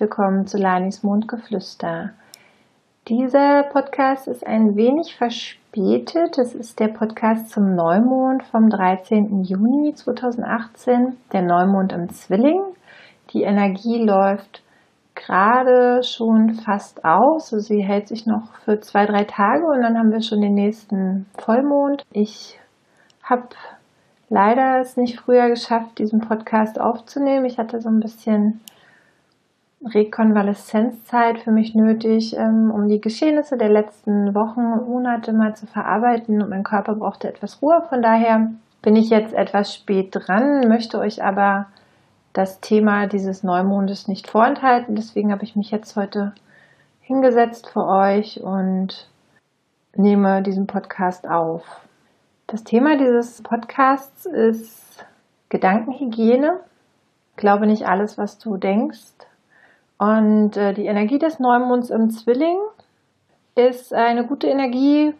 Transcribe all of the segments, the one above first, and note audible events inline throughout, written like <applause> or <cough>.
willkommen zu Lanis Mondgeflüster. Dieser Podcast ist ein wenig verspätet. Es ist der Podcast zum Neumond vom 13. Juni 2018, der Neumond im Zwilling. Die Energie läuft gerade schon fast aus. Also sie hält sich noch für zwei, drei Tage und dann haben wir schon den nächsten Vollmond. Ich habe leider es nicht früher geschafft, diesen Podcast aufzunehmen. Ich hatte so ein bisschen Rekonvaleszenzzeit für mich nötig, ähm, um die Geschehnisse der letzten Wochen und Monate mal zu verarbeiten und mein Körper brauchte etwas Ruhe. Von daher bin ich jetzt etwas spät dran, möchte euch aber das Thema dieses Neumondes nicht vorenthalten. Deswegen habe ich mich jetzt heute hingesetzt für euch und nehme diesen Podcast auf. Das Thema dieses Podcasts ist Gedankenhygiene. Glaube nicht alles, was du denkst. Und äh, die Energie des Neumonds im Zwilling ist eine gute Energie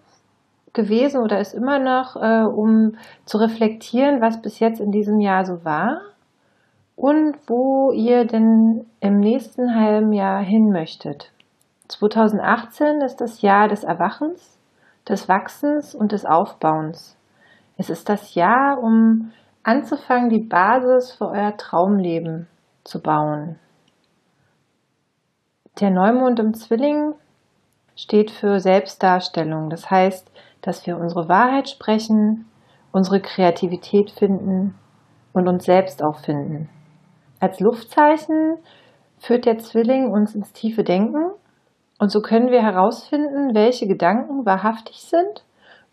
gewesen oder ist immer noch, äh, um zu reflektieren, was bis jetzt in diesem Jahr so war und wo ihr denn im nächsten halben Jahr hin möchtet. 2018 ist das Jahr des Erwachens, des Wachsens und des Aufbauens. Es ist das Jahr, um anzufangen, die Basis für euer Traumleben zu bauen. Der Neumond im Zwilling steht für Selbstdarstellung. Das heißt, dass wir unsere Wahrheit sprechen, unsere Kreativität finden und uns selbst auch finden. Als Luftzeichen führt der Zwilling uns ins tiefe Denken und so können wir herausfinden, welche Gedanken wahrhaftig sind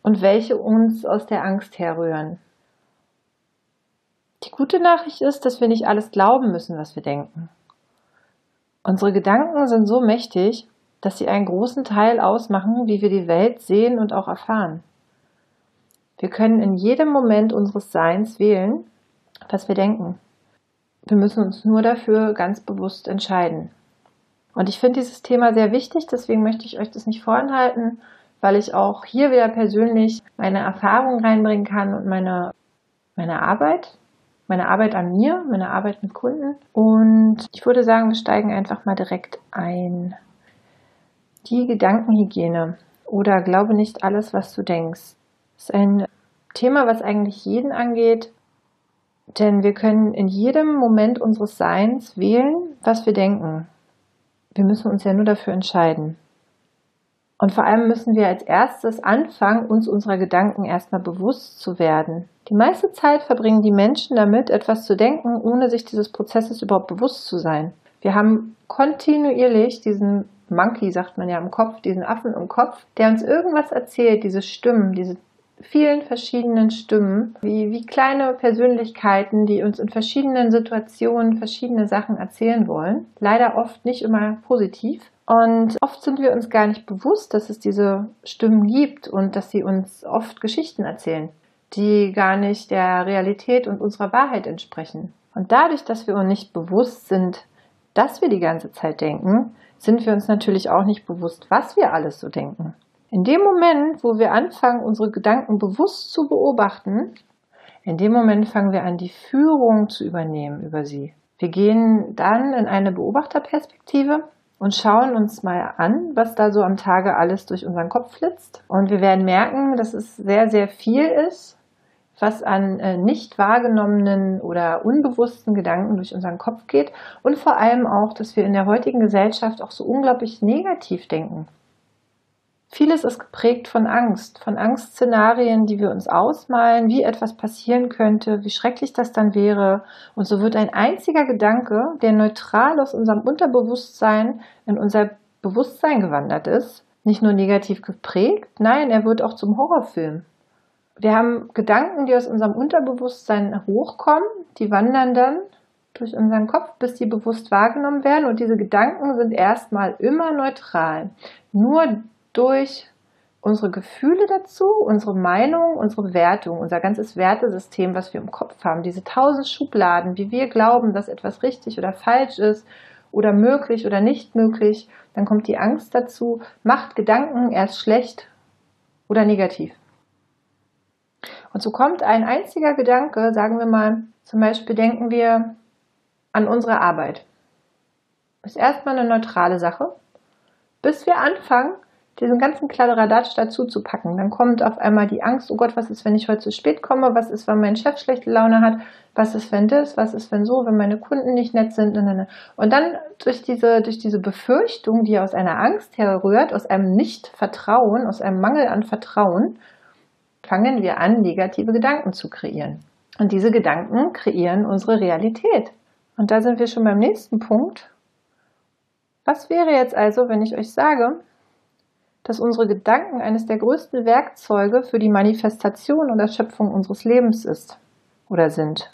und welche uns aus der Angst herrühren. Die gute Nachricht ist, dass wir nicht alles glauben müssen, was wir denken. Unsere Gedanken sind so mächtig, dass sie einen großen Teil ausmachen, wie wir die Welt sehen und auch erfahren. Wir können in jedem Moment unseres Seins wählen, was wir denken. Wir müssen uns nur dafür ganz bewusst entscheiden. Und ich finde dieses Thema sehr wichtig, deswegen möchte ich euch das nicht vorenthalten, weil ich auch hier wieder persönlich meine Erfahrungen reinbringen kann und meine, meine Arbeit, meine Arbeit an mir, meine Arbeit mit Kunden. Und ich würde sagen, wir steigen einfach mal direkt ein. Die Gedankenhygiene oder glaube nicht alles, was du denkst, ist ein Thema, was eigentlich jeden angeht, denn wir können in jedem Moment unseres Seins wählen, was wir denken. Wir müssen uns ja nur dafür entscheiden. Und vor allem müssen wir als erstes anfangen, uns unserer Gedanken erstmal bewusst zu werden. Die meiste Zeit verbringen die Menschen damit, etwas zu denken, ohne sich dieses Prozesses überhaupt bewusst zu sein. Wir haben kontinuierlich diesen Monkey, sagt man ja im Kopf, diesen Affen im Kopf, der uns irgendwas erzählt, diese Stimmen, diese vielen verschiedenen Stimmen, wie, wie kleine Persönlichkeiten, die uns in verschiedenen Situationen verschiedene Sachen erzählen wollen. Leider oft nicht immer positiv. Und oft sind wir uns gar nicht bewusst, dass es diese Stimmen gibt und dass sie uns oft Geschichten erzählen, die gar nicht der Realität und unserer Wahrheit entsprechen. Und dadurch, dass wir uns nicht bewusst sind, dass wir die ganze Zeit denken, sind wir uns natürlich auch nicht bewusst, was wir alles so denken. In dem Moment, wo wir anfangen, unsere Gedanken bewusst zu beobachten, in dem Moment fangen wir an, die Führung zu übernehmen über sie. Wir gehen dann in eine Beobachterperspektive und schauen uns mal an, was da so am Tage alles durch unseren Kopf flitzt. Und wir werden merken, dass es sehr, sehr viel ist, was an äh, nicht wahrgenommenen oder unbewussten Gedanken durch unseren Kopf geht. Und vor allem auch, dass wir in der heutigen Gesellschaft auch so unglaublich negativ denken. Vieles ist geprägt von Angst, von Angstszenarien, die wir uns ausmalen, wie etwas passieren könnte, wie schrecklich das dann wäre. Und so wird ein einziger Gedanke, der neutral aus unserem Unterbewusstsein in unser Bewusstsein gewandert ist, nicht nur negativ geprägt, nein, er wird auch zum Horrorfilm. Wir haben Gedanken, die aus unserem Unterbewusstsein hochkommen, die wandern dann durch unseren Kopf, bis die bewusst wahrgenommen werden. Und diese Gedanken sind erstmal immer neutral. Nur durch unsere Gefühle dazu, unsere Meinung, unsere Wertung, unser ganzes Wertesystem, was wir im Kopf haben, diese tausend Schubladen, wie wir glauben, dass etwas richtig oder falsch ist oder möglich oder nicht möglich, dann kommt die Angst dazu, macht Gedanken erst schlecht oder negativ. Und so kommt ein einziger Gedanke, sagen wir mal, zum Beispiel denken wir an unsere Arbeit. Ist erstmal eine neutrale Sache, bis wir anfangen, diesen ganzen Kladderadatsch dazu zu packen. Dann kommt auf einmal die Angst, oh Gott, was ist, wenn ich heute zu spät komme? Was ist, wenn mein Chef schlechte Laune hat? Was ist, wenn das? Was ist, wenn so? Wenn meine Kunden nicht nett sind? Und dann durch diese, durch diese Befürchtung, die aus einer Angst herrührt, aus einem Nicht-Vertrauen, aus einem Mangel an Vertrauen, fangen wir an, negative Gedanken zu kreieren. Und diese Gedanken kreieren unsere Realität. Und da sind wir schon beim nächsten Punkt. Was wäre jetzt also, wenn ich euch sage, dass unsere Gedanken eines der größten Werkzeuge für die Manifestation und Erschöpfung unseres Lebens ist oder sind?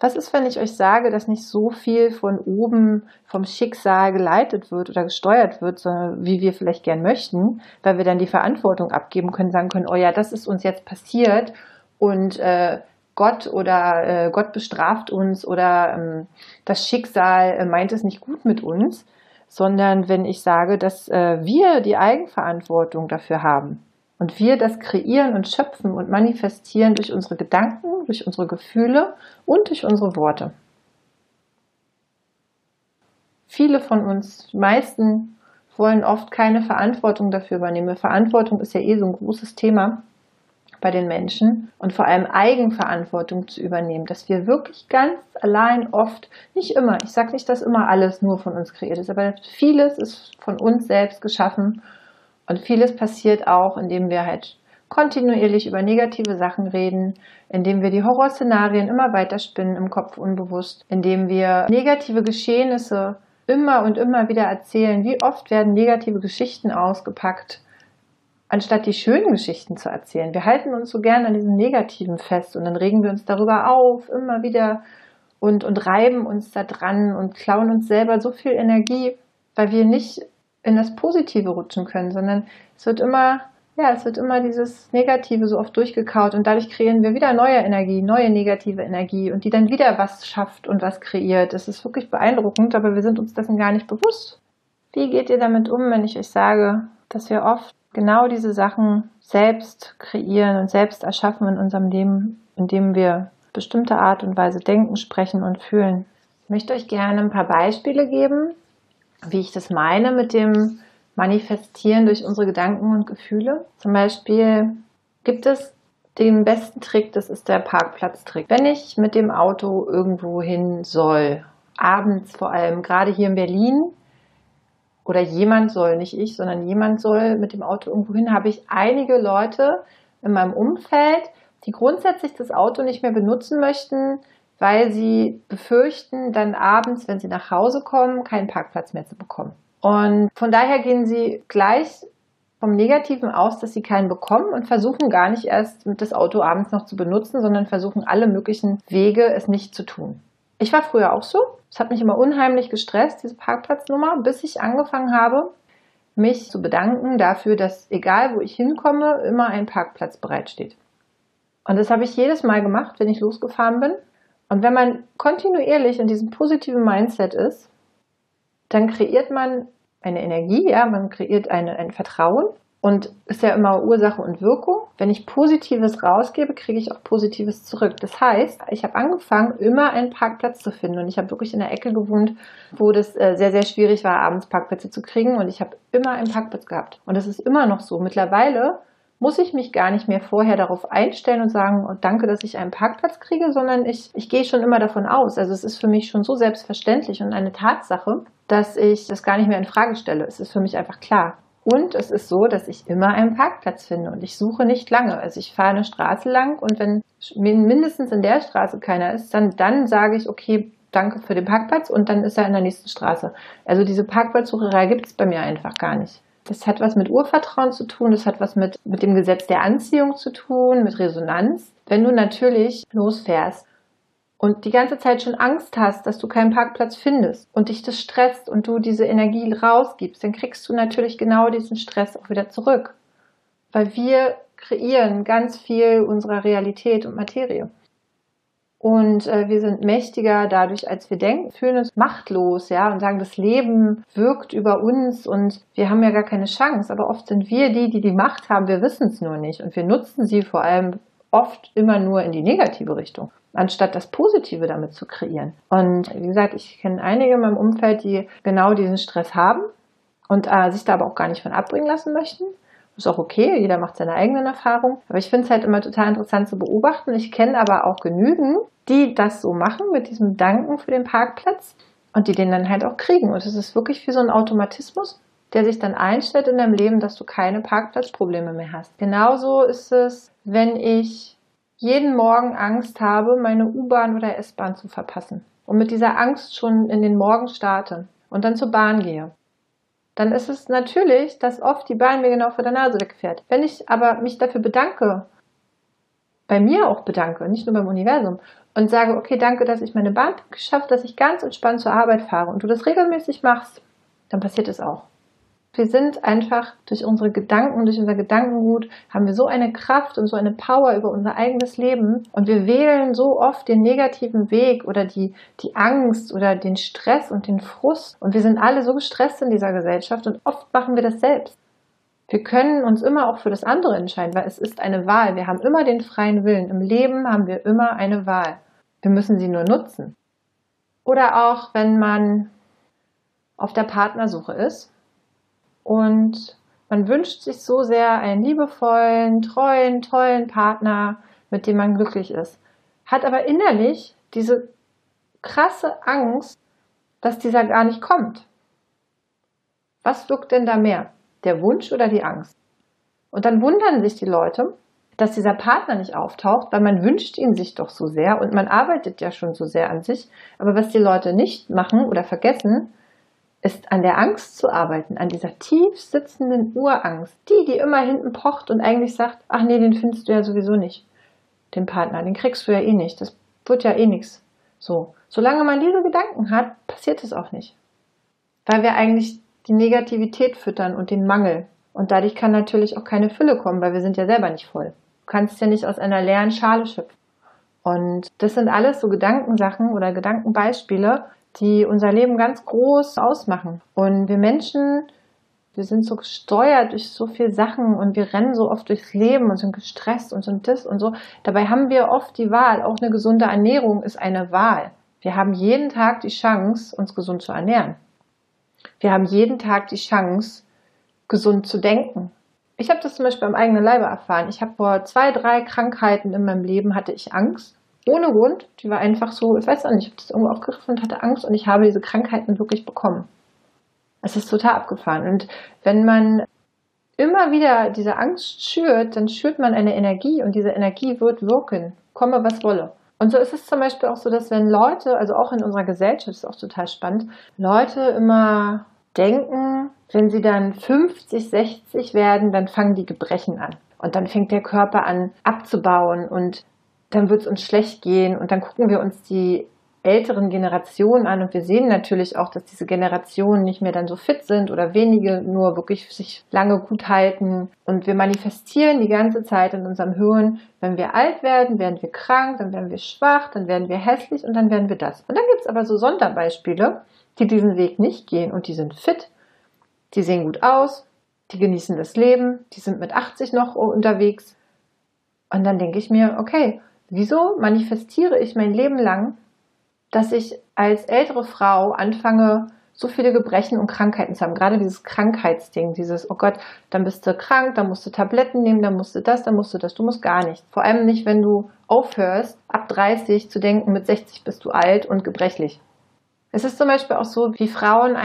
Was ist, wenn ich euch sage, dass nicht so viel von oben vom Schicksal geleitet wird oder gesteuert wird, sondern wie wir vielleicht gern möchten, weil wir dann die Verantwortung abgeben können, sagen können, oh ja, das ist uns jetzt passiert und äh, Gott oder äh, Gott bestraft uns oder ähm, das Schicksal äh, meint es nicht gut mit uns, sondern wenn ich sage, dass äh, wir die Eigenverantwortung dafür haben und wir das kreieren und schöpfen und manifestieren durch unsere Gedanken, durch unsere Gefühle und durch unsere Worte. Viele von uns, die meisten, wollen oft keine Verantwortung dafür übernehmen. Verantwortung ist ja eh so ein großes Thema bei den Menschen und vor allem Eigenverantwortung zu übernehmen, dass wir wirklich ganz allein oft, nicht immer, ich sage nicht, dass immer alles nur von uns kreiert ist, aber vieles ist von uns selbst geschaffen und vieles passiert auch, indem wir halt kontinuierlich über negative Sachen reden, indem wir die Horrorszenarien immer weiter spinnen im Kopf unbewusst, indem wir negative Geschehnisse immer und immer wieder erzählen. Wie oft werden negative Geschichten ausgepackt, anstatt die schönen Geschichten zu erzählen. Wir halten uns so gern an diesem Negativen fest und dann regen wir uns darüber auf, immer wieder und, und reiben uns da dran und klauen uns selber so viel Energie, weil wir nicht in das Positive rutschen können, sondern es wird immer, ja, es wird immer dieses Negative so oft durchgekaut und dadurch kreieren wir wieder neue Energie, neue negative Energie und die dann wieder was schafft und was kreiert. Das ist wirklich beeindruckend, aber wir sind uns dessen gar nicht bewusst. Wie geht ihr damit um, wenn ich euch sage, dass wir oft genau diese Sachen selbst kreieren und selbst erschaffen in unserem Leben, indem wir bestimmte Art und Weise denken, sprechen und fühlen. Ich möchte euch gerne ein paar Beispiele geben, wie ich das meine mit dem Manifestieren durch unsere Gedanken und Gefühle. Zum Beispiel gibt es den besten Trick, das ist der Parkplatztrick. Wenn ich mit dem Auto irgendwo hin soll, abends vor allem, gerade hier in Berlin, oder jemand soll, nicht ich, sondern jemand soll mit dem Auto irgendwo hin, habe ich einige Leute in meinem Umfeld, die grundsätzlich das Auto nicht mehr benutzen möchten, weil sie befürchten, dann abends, wenn sie nach Hause kommen, keinen Parkplatz mehr zu bekommen. Und von daher gehen sie gleich vom Negativen aus, dass sie keinen bekommen und versuchen gar nicht erst das Auto abends noch zu benutzen, sondern versuchen alle möglichen Wege, es nicht zu tun. Ich war früher auch so. Es hat mich immer unheimlich gestresst, diese Parkplatznummer, bis ich angefangen habe, mich zu bedanken dafür, dass egal wo ich hinkomme, immer ein Parkplatz bereitsteht. Und das habe ich jedes Mal gemacht, wenn ich losgefahren bin. Und wenn man kontinuierlich in diesem positiven Mindset ist, dann kreiert man eine Energie, ja, man kreiert eine, ein Vertrauen und ist ja immer Ursache und Wirkung. Wenn ich Positives rausgebe, kriege ich auch Positives zurück. Das heißt, ich habe angefangen, immer einen Parkplatz zu finden. Und ich habe wirklich in der Ecke gewohnt, wo das äh, sehr, sehr schwierig war, abends Parkplätze zu kriegen. Und ich habe immer einen Parkplatz gehabt. Und das ist immer noch so. Mittlerweile muss ich mich gar nicht mehr vorher darauf einstellen und sagen, oh, danke, dass ich einen Parkplatz kriege, sondern ich, ich gehe schon immer davon aus. Also es ist für mich schon so selbstverständlich und eine Tatsache, dass ich das gar nicht mehr in Frage stelle. Es ist für mich einfach klar. Und es ist so, dass ich immer einen Parkplatz finde und ich suche nicht lange. Also ich fahre eine Straße lang und wenn mindestens in der Straße keiner ist, dann, dann sage ich, okay, danke für den Parkplatz und dann ist er in der nächsten Straße. Also diese Parkplatzsucherei gibt es bei mir einfach gar nicht. Das hat was mit Urvertrauen zu tun, das hat was mit, mit dem Gesetz der Anziehung zu tun, mit Resonanz. Wenn du natürlich losfährst und die ganze Zeit schon Angst hast, dass du keinen Parkplatz findest und dich das stresst und du diese Energie rausgibst, dann kriegst du natürlich genau diesen Stress auch wieder zurück. Weil wir kreieren ganz viel unserer Realität und Materie. Und äh, wir sind mächtiger dadurch, als wir denken, fühlen uns machtlos, ja, und sagen, das Leben wirkt über uns und wir haben ja gar keine Chance. Aber oft sind wir die, die die Macht haben, wir wissen es nur nicht. Und wir nutzen sie vor allem oft immer nur in die negative Richtung, anstatt das Positive damit zu kreieren. Und wie gesagt, ich kenne einige in meinem Umfeld, die genau diesen Stress haben und äh, sich da aber auch gar nicht von abbringen lassen möchten. Ist auch okay, jeder macht seine eigenen Erfahrungen. Aber ich finde es halt immer total interessant zu beobachten. Ich kenne aber auch genügend, die das so machen mit diesem Danken für den Parkplatz und die den dann halt auch kriegen. Und es ist wirklich wie so ein Automatismus, der sich dann einstellt in deinem Leben, dass du keine Parkplatzprobleme mehr hast. Genauso ist es, wenn ich jeden Morgen Angst habe, meine U-Bahn oder S-Bahn zu verpassen und mit dieser Angst schon in den Morgen starte und dann zur Bahn gehe dann ist es natürlich, dass oft die Bahn mir genau vor der Nase wegfährt. Wenn ich aber mich dafür bedanke, bei mir auch bedanke, nicht nur beim Universum, und sage, okay, danke, dass ich meine Bahn geschafft, dass ich ganz entspannt zur Arbeit fahre und du das regelmäßig machst, dann passiert es auch. Wir sind einfach durch unsere Gedanken, durch unser Gedankengut, haben wir so eine Kraft und so eine Power über unser eigenes Leben und wir wählen so oft den negativen Weg oder die, die Angst oder den Stress und den Frust und wir sind alle so gestresst in dieser Gesellschaft und oft machen wir das selbst. Wir können uns immer auch für das andere entscheiden, weil es ist eine Wahl. Wir haben immer den freien Willen. Im Leben haben wir immer eine Wahl. Wir müssen sie nur nutzen. Oder auch, wenn man auf der Partnersuche ist und man wünscht sich so sehr einen liebevollen, treuen, tollen Partner, mit dem man glücklich ist. Hat aber innerlich diese krasse Angst, dass dieser gar nicht kommt. Was wirkt denn da mehr? Der Wunsch oder die Angst? Und dann wundern sich die Leute, dass dieser Partner nicht auftaucht, weil man wünscht ihn sich doch so sehr und man arbeitet ja schon so sehr an sich. Aber was die Leute nicht machen oder vergessen, ist an der Angst zu arbeiten, an dieser tief sitzenden Urangst, die, die immer hinten pocht und eigentlich sagt, ach nee, den findest du ja sowieso nicht, den Partner, den kriegst du ja eh nicht, das wird ja eh nichts. So, solange man diese Gedanken hat, passiert es auch nicht. Weil wir eigentlich die Negativität füttern und den Mangel. Und dadurch kann natürlich auch keine Fülle kommen, weil wir sind ja selber nicht voll. Du kannst ja nicht aus einer leeren Schale schöpfen. Und das sind alles so Gedankensachen oder Gedankenbeispiele, die unser Leben ganz groß ausmachen. Und wir Menschen, wir sind so gesteuert durch so viele Sachen und wir rennen so oft durchs Leben und sind gestresst und sind das und so. Dabei haben wir oft die Wahl. Auch eine gesunde Ernährung ist eine Wahl. Wir haben jeden Tag die Chance, uns gesund zu ernähren. Wir haben jeden Tag die Chance, gesund zu denken. Ich habe das zum Beispiel am eigenen Leibe erfahren. Ich habe vor zwei, drei Krankheiten in meinem Leben hatte ich Angst ohne Grund. Die war einfach so, ich weiß auch nicht, ich habe das irgendwo aufgegriffen und hatte Angst und ich habe diese Krankheiten wirklich bekommen. Es ist total abgefahren. Und wenn man immer wieder diese Angst schürt, dann schürt man eine Energie und diese Energie wird wirken, komme was wolle. Und so ist es zum Beispiel auch so, dass wenn Leute, also auch in unserer Gesellschaft, ist auch total spannend, Leute immer denken, wenn sie dann 50, 60 werden, dann fangen die Gebrechen an. Und dann fängt der Körper an abzubauen und dann wird es uns schlecht gehen und dann gucken wir uns die älteren Generationen an und wir sehen natürlich auch, dass diese Generationen nicht mehr dann so fit sind oder wenige nur wirklich sich lange gut halten und wir manifestieren die ganze Zeit in unserem Hirn, wenn wir alt werden, werden wir krank, dann werden wir schwach, dann werden wir hässlich und dann werden wir das. Und dann gibt es aber so Sonderbeispiele, die diesen Weg nicht gehen und die sind fit, die sehen gut aus, die genießen das Leben, die sind mit 80 noch unterwegs. Und dann denke ich mir, okay, Wieso manifestiere ich mein Leben lang, dass ich als ältere Frau anfange, so viele Gebrechen und Krankheiten zu haben. Gerade dieses Krankheitsding, dieses, oh Gott, dann bist du krank, dann musst du Tabletten nehmen, dann musst du das, dann musst du das. Du musst gar nicht. Vor allem nicht, wenn du aufhörst, ab 30 zu denken, mit 60 bist du alt und gebrechlich. Es ist zum Beispiel auch so, wie Frauen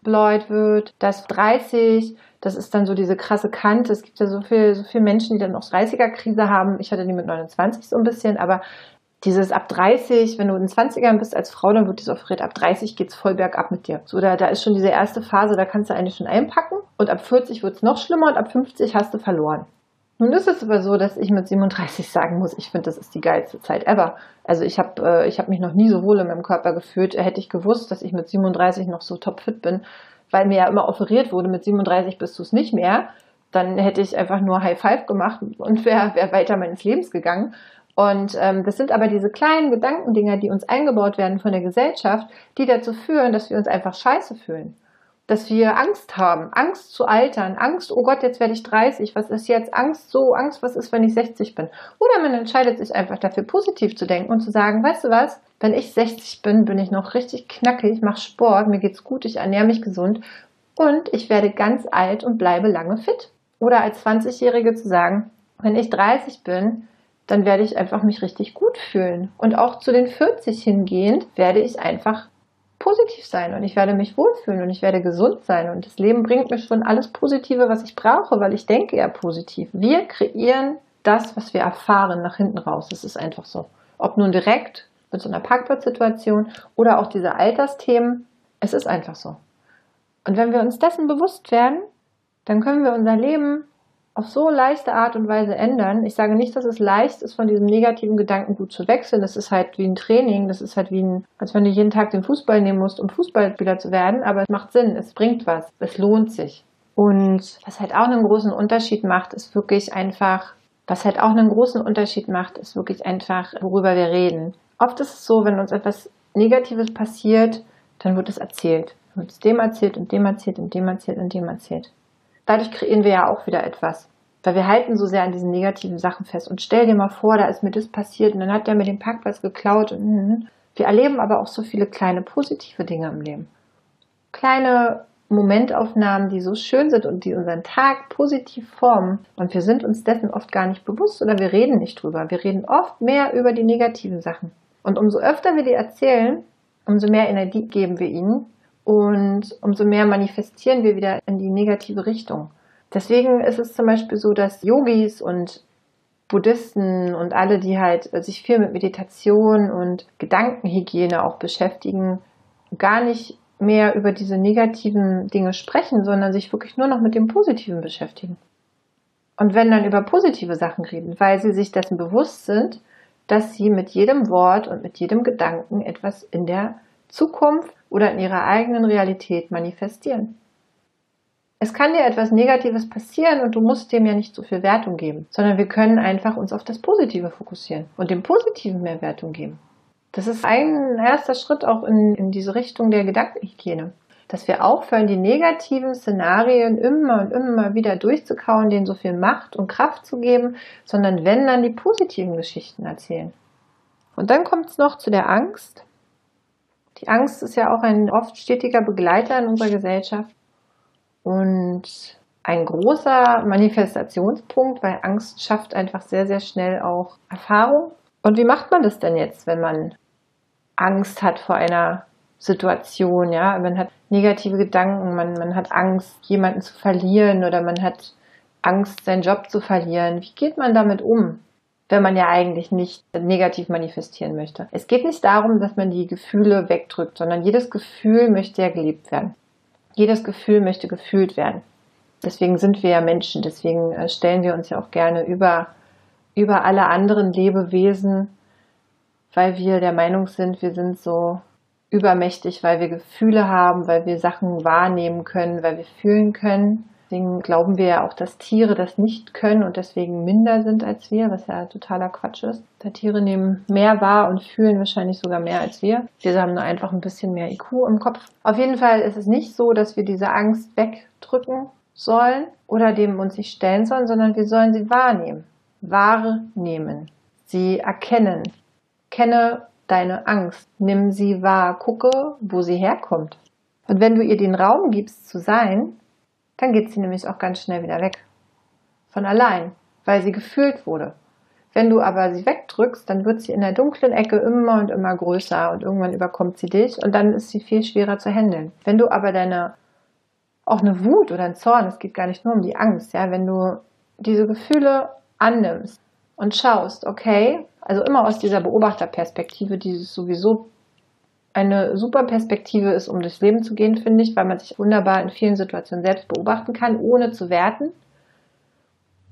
eingebläut wird, dass 30 das ist dann so diese krasse Kante. Es gibt ja so viel, so viele Menschen, die dann auch 30er-Krise haben. Ich hatte die mit 29 so ein bisschen, aber dieses ab 30, wenn du in 20ern bist als Frau, dann wird dir verrät, ab 30 geht's voll bergab mit dir. So, da, da ist schon diese erste Phase, da kannst du eigentlich schon einpacken Und ab 40 wird es noch schlimmer und ab 50 hast du verloren. Nun ist es aber so, dass ich mit 37 sagen muss, ich finde, das ist die geilste Zeit ever. Also ich habe äh, hab mich noch nie so wohl in meinem Körper gefühlt. Hätte ich gewusst, dass ich mit 37 noch so topfit bin, weil mir ja immer offeriert wurde, mit 37 bist du es nicht mehr, dann hätte ich einfach nur High Five gemacht und wäre wär weiter meines Lebens gegangen. Und ähm, das sind aber diese kleinen Gedankendinger, die uns eingebaut werden von der Gesellschaft, die dazu führen, dass wir uns einfach scheiße fühlen dass wir Angst haben, Angst zu altern, Angst, oh Gott, jetzt werde ich 30, was ist jetzt Angst so, Angst, was ist, wenn ich 60 bin? Oder man entscheidet sich einfach dafür, positiv zu denken und zu sagen, weißt du was, wenn ich 60 bin, bin ich noch richtig knackig, mache Sport, mir geht's gut, ich ernähre mich gesund und ich werde ganz alt und bleibe lange fit. Oder als 20-Jährige zu sagen, wenn ich 30 bin, dann werde ich einfach mich richtig gut fühlen. Und auch zu den 40 hingehend werde ich einfach positiv sein und ich werde mich wohlfühlen und ich werde gesund sein und das Leben bringt mir schon alles Positive, was ich brauche, weil ich denke ja positiv. Wir kreieren das, was wir erfahren, nach hinten raus. Das ist einfach so. Ob nun direkt mit so einer Parkplatzsituation oder auch diese Altersthemen, es ist einfach so. Und wenn wir uns dessen bewusst werden, dann können wir unser Leben auf so leichte Art und Weise ändern. Ich sage nicht, dass es leicht ist, von diesem negativen Gedankengut zu wechseln. Das ist halt wie ein Training. Das ist halt wie ein, als wenn du jeden Tag den Fußball nehmen musst, um Fußballspieler zu werden. Aber es macht Sinn. Es bringt was. Es lohnt sich. Und was halt auch einen großen Unterschied macht, ist wirklich einfach, was halt auch einen großen Unterschied macht, ist wirklich einfach, worüber wir reden. Oft ist es so, wenn uns etwas Negatives passiert, dann wird es erzählt. Dann wird es dem erzählt und dem erzählt und dem erzählt und dem erzählt. Dadurch kreieren wir ja auch wieder etwas. Weil wir halten so sehr an diesen negativen Sachen fest. Und stell dir mal vor, da ist mir das passiert und dann hat der mir den Parkplatz geklaut. Und, mhm. wir erleben aber auch so viele kleine positive Dinge im Leben. Kleine Momentaufnahmen, die so schön sind und die unseren Tag positiv formen. Und wir sind uns dessen oft gar nicht bewusst oder wir reden nicht drüber. Wir reden oft mehr über die negativen Sachen. Und umso öfter wir die erzählen, umso mehr Energie geben wir ihnen und umso mehr manifestieren wir wieder in die negative Richtung. Deswegen ist es zum Beispiel so, dass Yogis und Buddhisten und alle, die halt sich viel mit Meditation und Gedankenhygiene auch beschäftigen, gar nicht mehr über diese negativen Dinge sprechen, sondern sich wirklich nur noch mit dem Positiven beschäftigen. Und wenn dann über positive Sachen reden, weil sie sich dessen bewusst sind, dass sie mit jedem Wort und mit jedem Gedanken etwas in der Zukunft oder in ihrer eigenen Realität manifestieren. Es kann dir etwas Negatives passieren und du musst dem ja nicht so viel Wertung geben, sondern wir können einfach uns auf das Positive fokussieren und dem Positiven mehr Wertung geben. Das ist ein erster Schritt auch in, in diese Richtung der Gedankenhygiene. Dass wir aufhören, die negativen Szenarien immer und immer wieder durchzukauen, denen so viel Macht und Kraft zu geben, sondern wenn dann die positiven Geschichten erzählen. Und dann kommt es noch zu der Angst. Die Angst ist ja auch ein oft stetiger Begleiter in unserer Gesellschaft. Und ein großer Manifestationspunkt, weil Angst schafft einfach sehr, sehr schnell auch Erfahrung. Und wie macht man das denn jetzt, wenn man Angst hat vor einer Situation, ja? Man hat negative Gedanken, man, man hat Angst, jemanden zu verlieren oder man hat Angst, seinen Job zu verlieren. Wie geht man damit um? Wenn man ja eigentlich nicht negativ manifestieren möchte. Es geht nicht darum, dass man die Gefühle wegdrückt, sondern jedes Gefühl möchte ja gelebt werden. Jedes Gefühl möchte gefühlt werden. Deswegen sind wir ja Menschen, deswegen äh, stellen wir uns ja auch gerne über, über alle anderen Lebewesen, weil wir der Meinung sind, wir sind so übermächtig, weil wir Gefühle haben, weil wir Sachen wahrnehmen können, weil wir fühlen können. Deswegen glauben wir ja auch, dass Tiere das nicht können und deswegen minder sind als wir, was ja totaler Quatsch ist. Da Tiere nehmen mehr wahr und fühlen wahrscheinlich sogar mehr als wir. Wir haben nur einfach ein bisschen mehr IQ im Kopf. Auf jeden Fall ist es nicht so, dass wir diese Angst wegdrücken sollen oder dem uns nicht stellen sollen, sondern wir sollen sie wahrnehmen. Wahrnehmen. Sie erkennen. Kenne deine Angst. Nimm sie wahr. Gucke, wo sie herkommt. Und wenn du ihr den Raum gibst zu sein, dann geht sie nämlich auch ganz schnell wieder weg. Von allein, weil sie gefühlt wurde. Wenn du aber sie wegdrückst, dann wird sie in der dunklen Ecke immer und immer größer und irgendwann überkommt sie dich und dann ist sie viel schwerer zu handeln. Wenn du aber deine, auch eine Wut oder ein Zorn, es geht gar nicht nur um die Angst, ja, wenn du diese Gefühle annimmst und schaust, okay, also immer aus dieser Beobachterperspektive, die sowieso eine super Perspektive ist, um durchs Leben zu gehen, finde ich, weil man sich wunderbar in vielen Situationen selbst beobachten kann, ohne zu werten.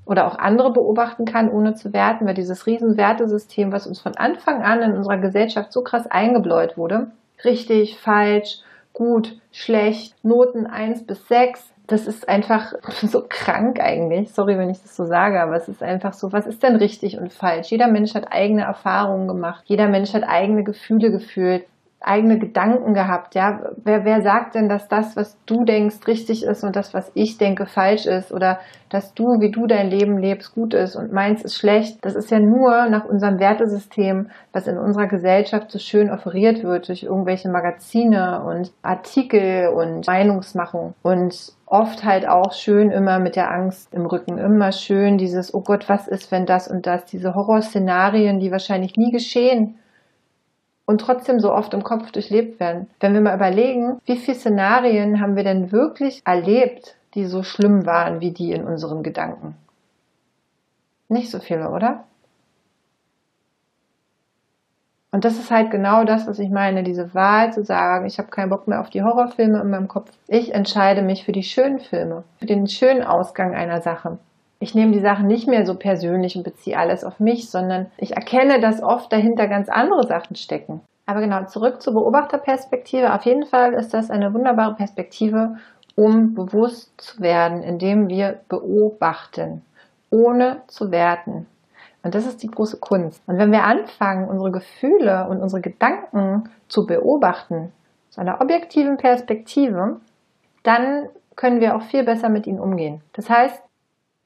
Oder auch andere beobachten kann, ohne zu werten, weil dieses Riesenwertesystem, was uns von Anfang an in unserer Gesellschaft so krass eingebläut wurde, richtig, falsch, gut, schlecht, Noten 1 bis 6, das ist einfach <laughs> so krank eigentlich. Sorry, wenn ich das so sage, aber es ist einfach so, was ist denn richtig und falsch? Jeder Mensch hat eigene Erfahrungen gemacht. Jeder Mensch hat eigene Gefühle gefühlt eigene Gedanken gehabt, ja. Wer, wer sagt denn, dass das, was du denkst, richtig ist und das, was ich denke, falsch ist oder dass du, wie du dein Leben lebst, gut ist und meins ist schlecht? Das ist ja nur nach unserem Wertesystem, was in unserer Gesellschaft so schön offeriert wird durch irgendwelche Magazine und Artikel und Meinungsmachung und oft halt auch schön immer mit der Angst im Rücken, immer schön dieses, oh Gott, was ist, wenn das und das, diese Horrorszenarien, die wahrscheinlich nie geschehen und trotzdem so oft im Kopf durchlebt werden. Wenn wir mal überlegen, wie viele Szenarien haben wir denn wirklich erlebt, die so schlimm waren wie die in unseren Gedanken? Nicht so viele, oder? Und das ist halt genau das, was ich meine, diese Wahl zu sagen, ich habe keinen Bock mehr auf die Horrorfilme in meinem Kopf. Ich entscheide mich für die schönen Filme, für den schönen Ausgang einer Sache ich nehme die Sachen nicht mehr so persönlich und beziehe alles auf mich, sondern ich erkenne, dass oft dahinter ganz andere Sachen stecken. Aber genau, zurück zur Beobachterperspektive. Auf jeden Fall ist das eine wunderbare Perspektive, um bewusst zu werden, indem wir beobachten, ohne zu werten. Und das ist die große Kunst. Und wenn wir anfangen, unsere Gefühle und unsere Gedanken zu beobachten, aus einer objektiven Perspektive, dann können wir auch viel besser mit ihnen umgehen. Das heißt,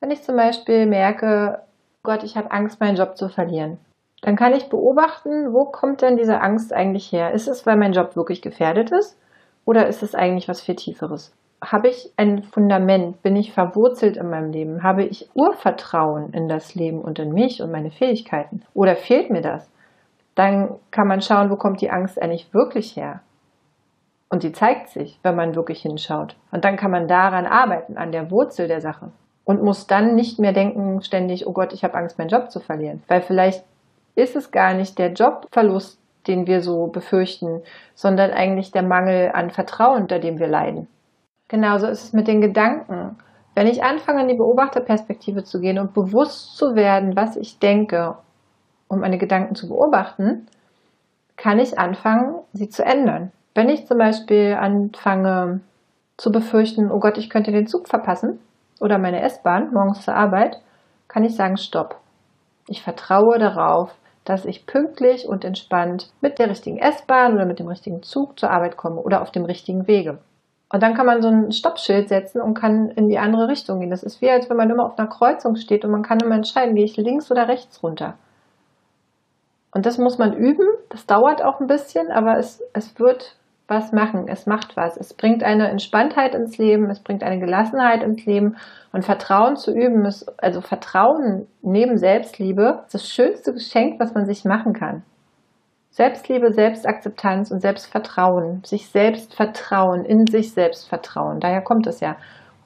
wenn ich zum Beispiel merke, Gott, ich habe Angst, meinen Job zu verlieren, dann kann ich beobachten, wo kommt denn diese Angst eigentlich her? Ist es, weil mein Job wirklich gefährdet ist? Oder ist es eigentlich was viel Tieferes? Habe ich ein Fundament? Bin ich verwurzelt in meinem Leben? Habe ich Urvertrauen in das Leben und in mich und meine Fähigkeiten? Oder fehlt mir das? Dann kann man schauen, wo kommt die Angst eigentlich wirklich her? Und die zeigt sich, wenn man wirklich hinschaut. Und dann kann man daran arbeiten, an der Wurzel der Sache und muss dann nicht mehr denken ständig, oh Gott, ich habe Angst, meinen Job zu verlieren. Weil vielleicht ist es gar nicht der Jobverlust, den wir so befürchten, sondern eigentlich der Mangel an Vertrauen, unter dem wir leiden. Genauso ist es mit den Gedanken. Wenn ich anfange, in die Beobachterperspektive zu gehen und bewusst zu werden, was ich denke, um meine Gedanken zu beobachten, kann ich anfangen, sie zu ändern. Wenn ich zum Beispiel anfange zu befürchten, oh Gott, ich könnte den Zug verpassen, oder meine S-Bahn morgens zur Arbeit, kann ich sagen Stopp. Ich vertraue darauf, dass ich pünktlich und entspannt mit der richtigen S-Bahn oder mit dem richtigen Zug zur Arbeit komme oder auf dem richtigen Wege. Und dann kann man so ein Stoppschild setzen und kann in die andere Richtung gehen. Das ist wie, als wenn man immer auf einer Kreuzung steht und man kann immer entscheiden, gehe ich links oder rechts runter. Und das muss man üben. Das dauert auch ein bisschen, aber es, es wird was machen. Es macht was. Es bringt eine Entspanntheit ins Leben, es bringt eine Gelassenheit ins Leben. Und Vertrauen zu üben ist, also Vertrauen neben Selbstliebe, ist das schönste Geschenk, was man sich machen kann. Selbstliebe, Selbstakzeptanz und Selbstvertrauen, sich selbst vertrauen, in sich selbst vertrauen, daher kommt es ja,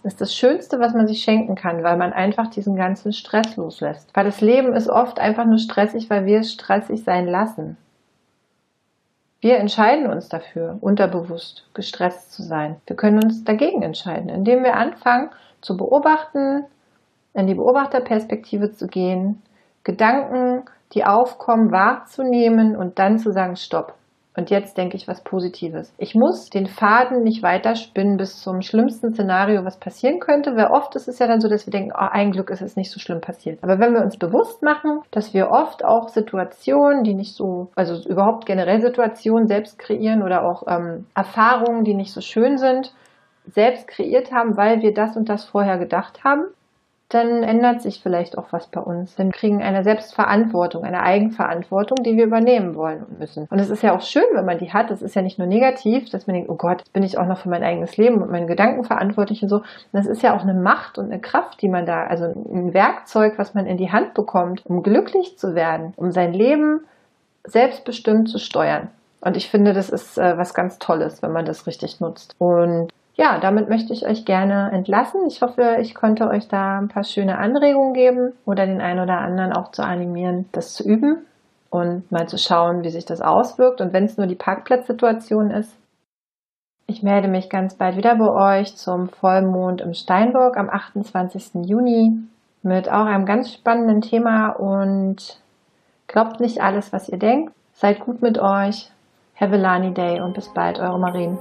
ist das Schönste, was man sich schenken kann, weil man einfach diesen ganzen Stress loslässt. Weil das Leben ist oft einfach nur stressig, weil wir es stressig sein lassen. Wir entscheiden uns dafür, unterbewusst gestresst zu sein. Wir können uns dagegen entscheiden, indem wir anfangen zu beobachten, in die Beobachterperspektive zu gehen, Gedanken, die aufkommen, wahrzunehmen und dann zu sagen, stopp. Und jetzt denke ich was Positives. Ich muss den Faden nicht weiter spinnen bis zum schlimmsten Szenario, was passieren könnte, weil oft ist es ja dann so, dass wir denken, oh, ein Glück ist es nicht so schlimm passiert. Aber wenn wir uns bewusst machen, dass wir oft auch Situationen, die nicht so, also überhaupt generell Situationen selbst kreieren oder auch ähm, Erfahrungen, die nicht so schön sind, selbst kreiert haben, weil wir das und das vorher gedacht haben, dann ändert sich vielleicht auch was bei uns. Dann kriegen eine Selbstverantwortung, eine Eigenverantwortung, die wir übernehmen wollen und müssen. Und es ist ja auch schön, wenn man die hat. Es ist ja nicht nur negativ, dass man denkt, oh Gott, bin ich auch noch für mein eigenes Leben und meine Gedanken verantwortlich und so. Das ist ja auch eine Macht und eine Kraft, die man da, also ein Werkzeug, was man in die Hand bekommt, um glücklich zu werden, um sein Leben selbstbestimmt zu steuern. Und ich finde, das ist äh, was ganz Tolles, wenn man das richtig nutzt. Und ja, damit möchte ich euch gerne entlassen. Ich hoffe, ich konnte euch da ein paar schöne Anregungen geben oder den einen oder anderen auch zu animieren, das zu üben. und mal zu schauen, wie sich das auswirkt und wenn es nur die Parkplatzsituation ist. Ich melde mich ganz bald wieder bei euch zum Vollmond im Steinbock am 28. Juni mit auch einem ganz spannenden Thema und glaubt nicht alles, was ihr denkt. Seid gut mit euch. Have a Lani Day und bis bald, eure Marien.